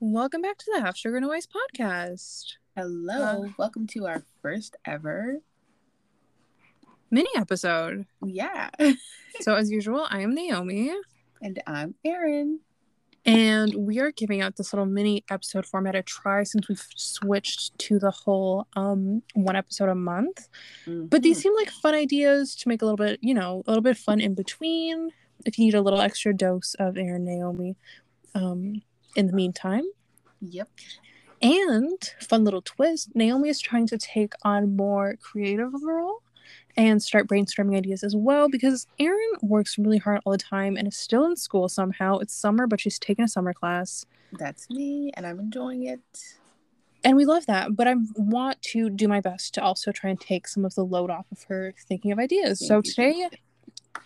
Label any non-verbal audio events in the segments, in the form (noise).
Welcome back to the Half Sugar No Ice podcast Hello, Uh, welcome to our first ever. mini episode. Yeah, (laughs) So, as usual, I am Naomi, and I'm Erin. and we are giving out this little mini episode format a try since we've switched to the whole um one episode a month. But these Mhm. seem like fun ideas to make a little bit, you know, a little bit fun in between. If you need a little extra dose of Erin Naomi, um, in the meantime. Yep. And fun little twist, Naomi is trying to take on more creative of a role and start brainstorming ideas as well because Erin works really hard all the time and is still in school somehow. It's summer, but she's taking a summer class. That's me, and I'm enjoying it. And we love that, but I want to do my best to also try and take some of the load off of her thinking of ideas. So you, today,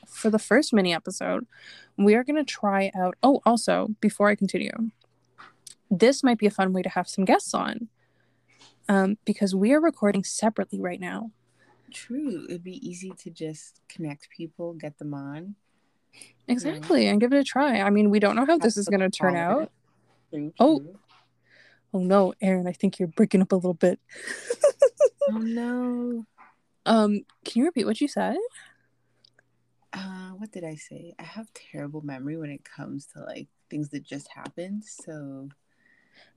for the first mini episode, we are going to try out. Oh, also, before I continue, this might be a fun way to have some guests on um, because we are recording separately right now. True, it'd be easy to just connect people, get them on. Exactly, and give it a try. I mean, we don't know how this is going to turn out. True, Oh. true. Oh no, Erin, I think you're breaking up a little bit. (laughs) Oh no. Um, can you repeat what you said? Uh, what did I say? I have terrible memory when it comes to like things that just happened, so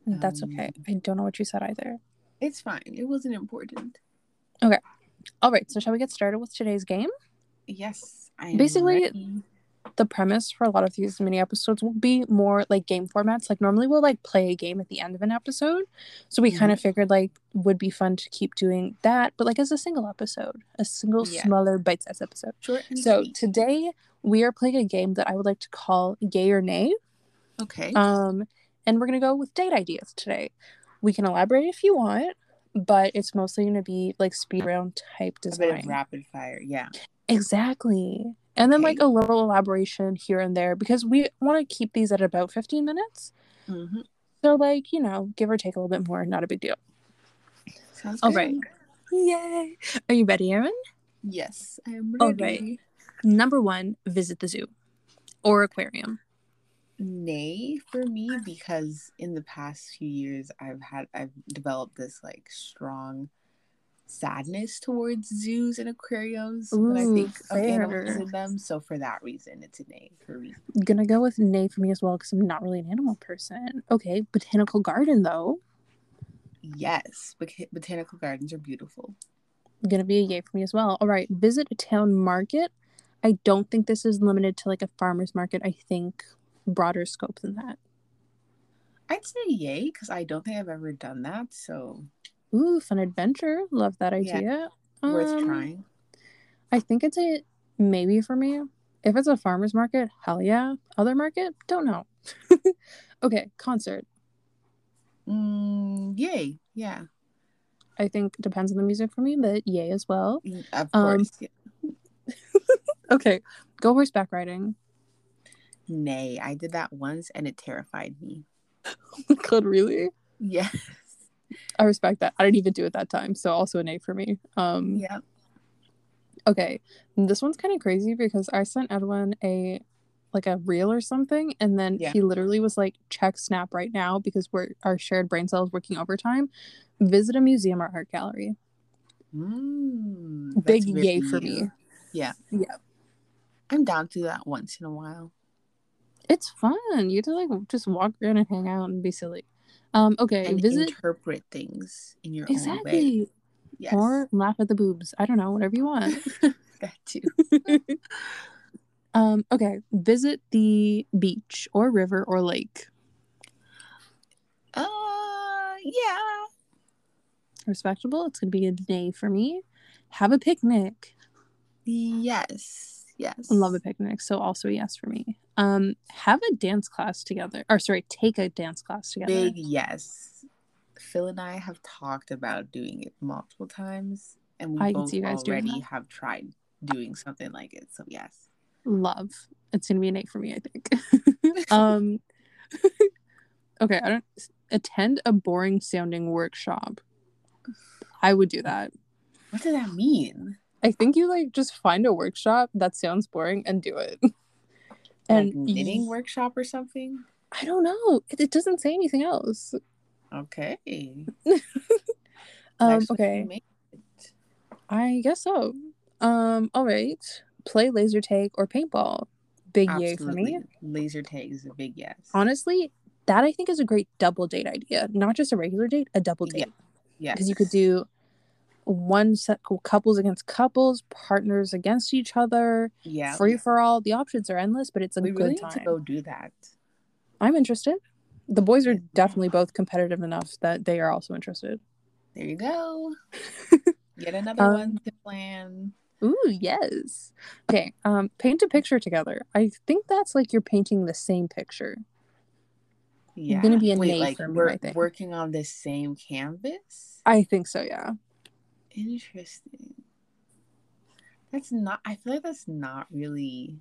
That's okay. Um, I don't know what you said either. it's fine. It wasn't important. Okay. All right, so shall we get started with today's game? Yes, I Basically, ready. the premise for a lot of these mini episodes will be more like game formats. Like normally we'll like play a game at the end of an episode. So we kind of figured like would be fun to keep doing that, but like as a single episode, a single Yeah. smaller bite-sized episode. short So sweet. today we are playing a game that I would like to call Yay or Nay. okay. Um, and we're gonna go with date ideas today. We can elaborate if you want, but it's mostly gonna be like speed round type a bit design. rapid fire. Yeah. Exactly. And then like a little elaboration here and there because we want to keep these at about 15 minutes. Mm-hmm. So like, you know, give or take a little bit more, not a big deal. Sounds All good. right. Yay. Are you ready, Erin? Yes, I am ready. All right. Number 1, visit the zoo or aquarium. Nay for me because in the past few years I've had I've developed this like strong sadness towards zoos and aquariums when I Ooh, think of animals in them. So for that reason, it's a nay for me. I'm Going to go with nay for me as well cuz I'm not really an animal person. Okay, botanical garden though. Yes, bot- botanical gardens are beautiful. To be a yay for me as well. All right, visit a town market. I don't think this is limited to like a farmer's market. I think broader scope than that. I'd say yay because I don't think I've ever done that. So Ooh, fun adventure. Love that Yeah, idea. worth Um, trying. I think it's a maybe for me. If it's a farmer's market, hell yeah. Other market, don't know. (laughs) okay, concert. Mm, yay. Yeah. I think depends on the music for me, but yay as well. Mm, Of Um, course. yeah. (laughs) Okay, go horseback riding. Nay. I did that once and it terrified me. (laughs) oh God, really? Yes. I respect that. I didn't even do it that time, so also an A for me. Um, Yeah. okay, this one's kind of crazy because I sent Edwin a like a reel or something, and then Yeah. he literally was like, "Check Snap right now because we're our shared brain cells working overtime. Visit a museum or art gallery." Mm, Big yay for me. Yeah. Yeah. I'm down to that once in a while. It's fun. You get to like just walk around and hang out and be silly. Um, okay, And visit interpret things in your own way. exactly, Yes. or laugh at the boobs. I don't know, whatever you want. (laughs) that too. (laughs) um, okay, visit the beach or river or lake. Uh yeah. Respectable. It's gonna be a day for me. Have a picnic. Yes. Yes. Love a picnic, so also a yes for me. Um, have a dance class together, or sorry, take a dance class together. Big yes. Phil and I have talked about doing it multiple times and we I both you guys already have tried doing something like it. So yes. Love. It's gonna be an eight for me, I think. (laughs) um, (laughs) okay, I don't attend a boring sounding workshop. I would do that. What does that mean? I think you like just find a workshop that sounds boring and do it. (laughs) Like And knitting workshop or something? I don't know. It, it doesn't say anything else. Okay. (laughs) Um, okay. you make it. I guess so. Um, all right. Play laser tag or paintball. Big yay for me. Laser tag is a big yes. Honestly, that I think is a great double date idea. Not just a regular date, a double Yeah. date. yes. Because you could do one set couples against couples, partners against each other, yeah. free for all. The options are endless, but it's a we good really need time. to go do that. I'm interested. The boys are definitely both competitive enough that they are also interested. There you go. (laughs) Yet another Um, one to plan. Ooh, yes. Okay, um, paint a picture together. I think that's like you're painting the same picture. Yeah. gonna be a Wait, like me, we're working on the same canvas. I think so, yeah. Interesting. That's not. I feel like that's not really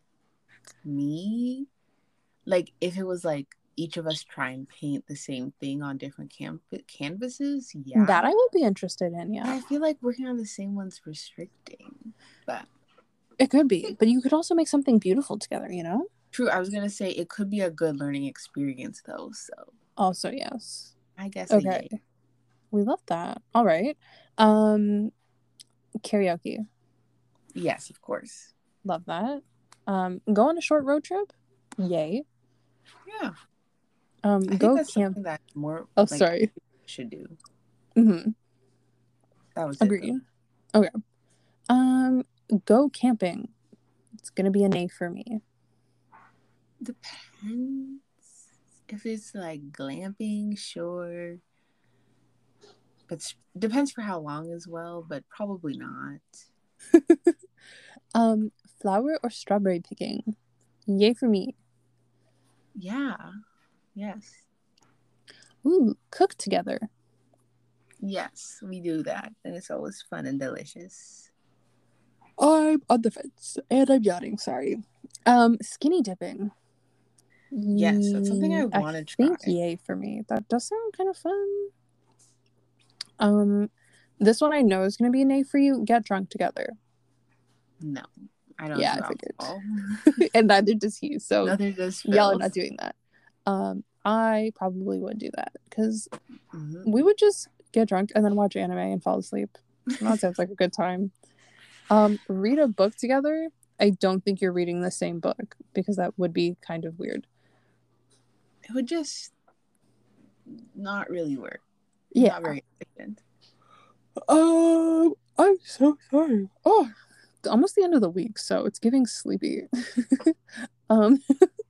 me. Like if it was like each of us try and paint the same thing on different camp canvases, yeah. That I would be interested in, yeah. I feel like working on the same one's restricting. But It could be, but you could also make something beautiful together, you know? true, I was gonna say it could be a good learning experience though. So Also, yes. I guess Okay. We love that. All right. Um karaoke. Yes, of course. Love that. Um go on a short road trip. Yay. Yeah, Um I go that's camp. that more. Oh, like, sorry. Should do. hmm That was it. Agreed. Okay. Um go camping. It's gonna be a nay for me. Depends. If it's like glamping, sure. But s- depends for how long as well, but probably not. (laughs) Um, flower or strawberry picking? Yay for me. Yeah. Yes. Ooh, cook together. Yes, we do that. And it's always fun and delicious. I'm on the fence and I'm yawning. Sorry. Um, skinny dipping. Yes, that's something I wanna think try. yay for me. That does sound kind of fun. Um, this one I know is gonna be an a nay for you. Get drunk together, No. I don't Yeah, I figured. (laughs) and neither does he. So Neither does y'all are Phil. not doing that. Um, I probably would do that because Mhm. we would just get drunk and then watch anime and fall asleep. That sounds like a good time. Um, read a book together. I don't think you're reading the same book because that would be kind of weird. It would just not really work. Yeah. Not very efficient. Um, I'm so sorry. Oh, almost the end of the week, so it's getting sleepy. (laughs) um,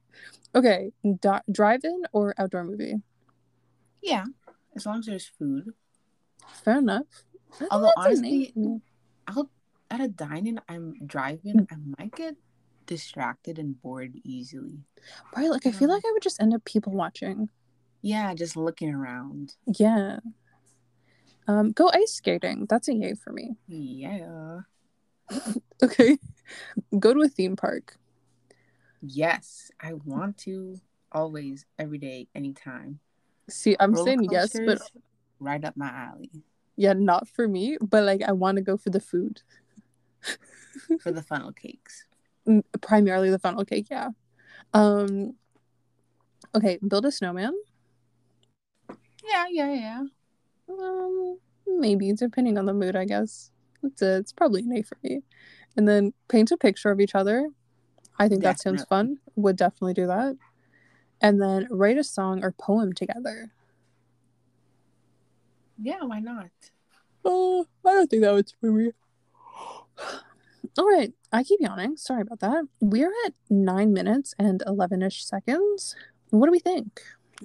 (laughs) okay, drive-in or outdoor movie? Yeah. As long as there's food. Fair enough. Although, that's a nay honestly, me. At a dine-in, I'm driving, I might get distracted and bored easily. right? Like I feel like I would just end up people watching. Yeah, just looking around. Yeah. Um, go ice skating. That's a yay for me. Yeah. (laughs) Okay. go to a theme park. Yes, I want to always, every day, anytime. See, I'm Roller saying yes, but right up my alley yeah, not for me. But like, I want to go for the food. (laughs) for the funnel cakes. Primarily the funnel cake. Yeah. Um. Okay, build a snowman. Yeah, yeah, yeah. Um, maybe depending on the mood, I guess. It's a, it's probably an A for me. And then paint a picture of each other. I think that sounds fun. Would definitely do that. And then write a song or poem together. Yeah, why not? Oh, I don't think that was for me. (sighs) All right, I keep yawning. Sorry about that. We're at nine minutes and 11 ish seconds. What do we think?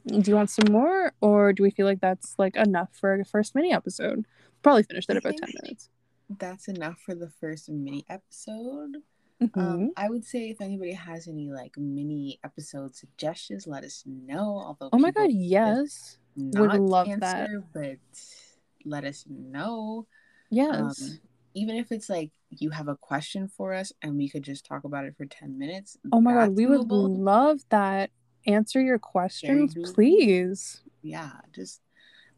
Do you want some more, or do we feel like that's like enough for a first mini episode? Probably finished at I about 10 minutes. That's enough for the first mini episode. Mhm. Um, I would say if anybody has any like mini episode suggestions, let us know. Although oh my god, yes. would love answer, that. but let us know. Yes. Um, even if it's like you have a question for us and we could just talk about it for 10 minutes. oh my god, we would love that. Answer your questions, please. Yeah, just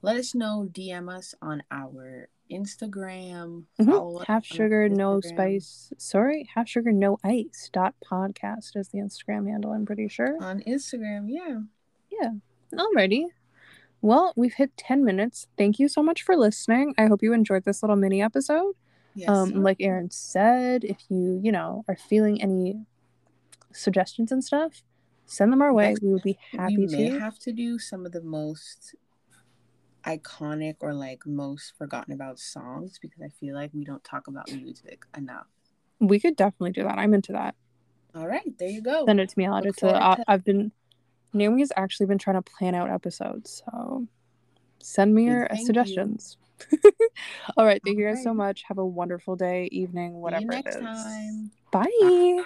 let us know. DM us on our Instagram. Mhm. Half sugar, no spice. Sorry, half sugar, no ice. Dot podcast is the Instagram handle. I'm pretty sure. On Instagram, yeah. Yeah. Alrighty. Well, we've hit 10 minutes. Thank you so much for listening. I hope you enjoyed this little mini episode. Yes, um, like Erin said, if you, you know, are feeling any suggestions and stuff, send them our way. we would be happy we may to. have to do some of the most iconic or like most forgotten about songs because I feel like we don't talk about music enough. We could definitely do that. I'm into that. All right, there you go. Send it to me. I'll add it to. to... I've been. Naomi has actually been trying to plan out episodes, so send me your thank suggestions. (laughs) All right, thank All you guys right. so much. Have a wonderful day, evening, whatever it is. Time. Bye. Bye.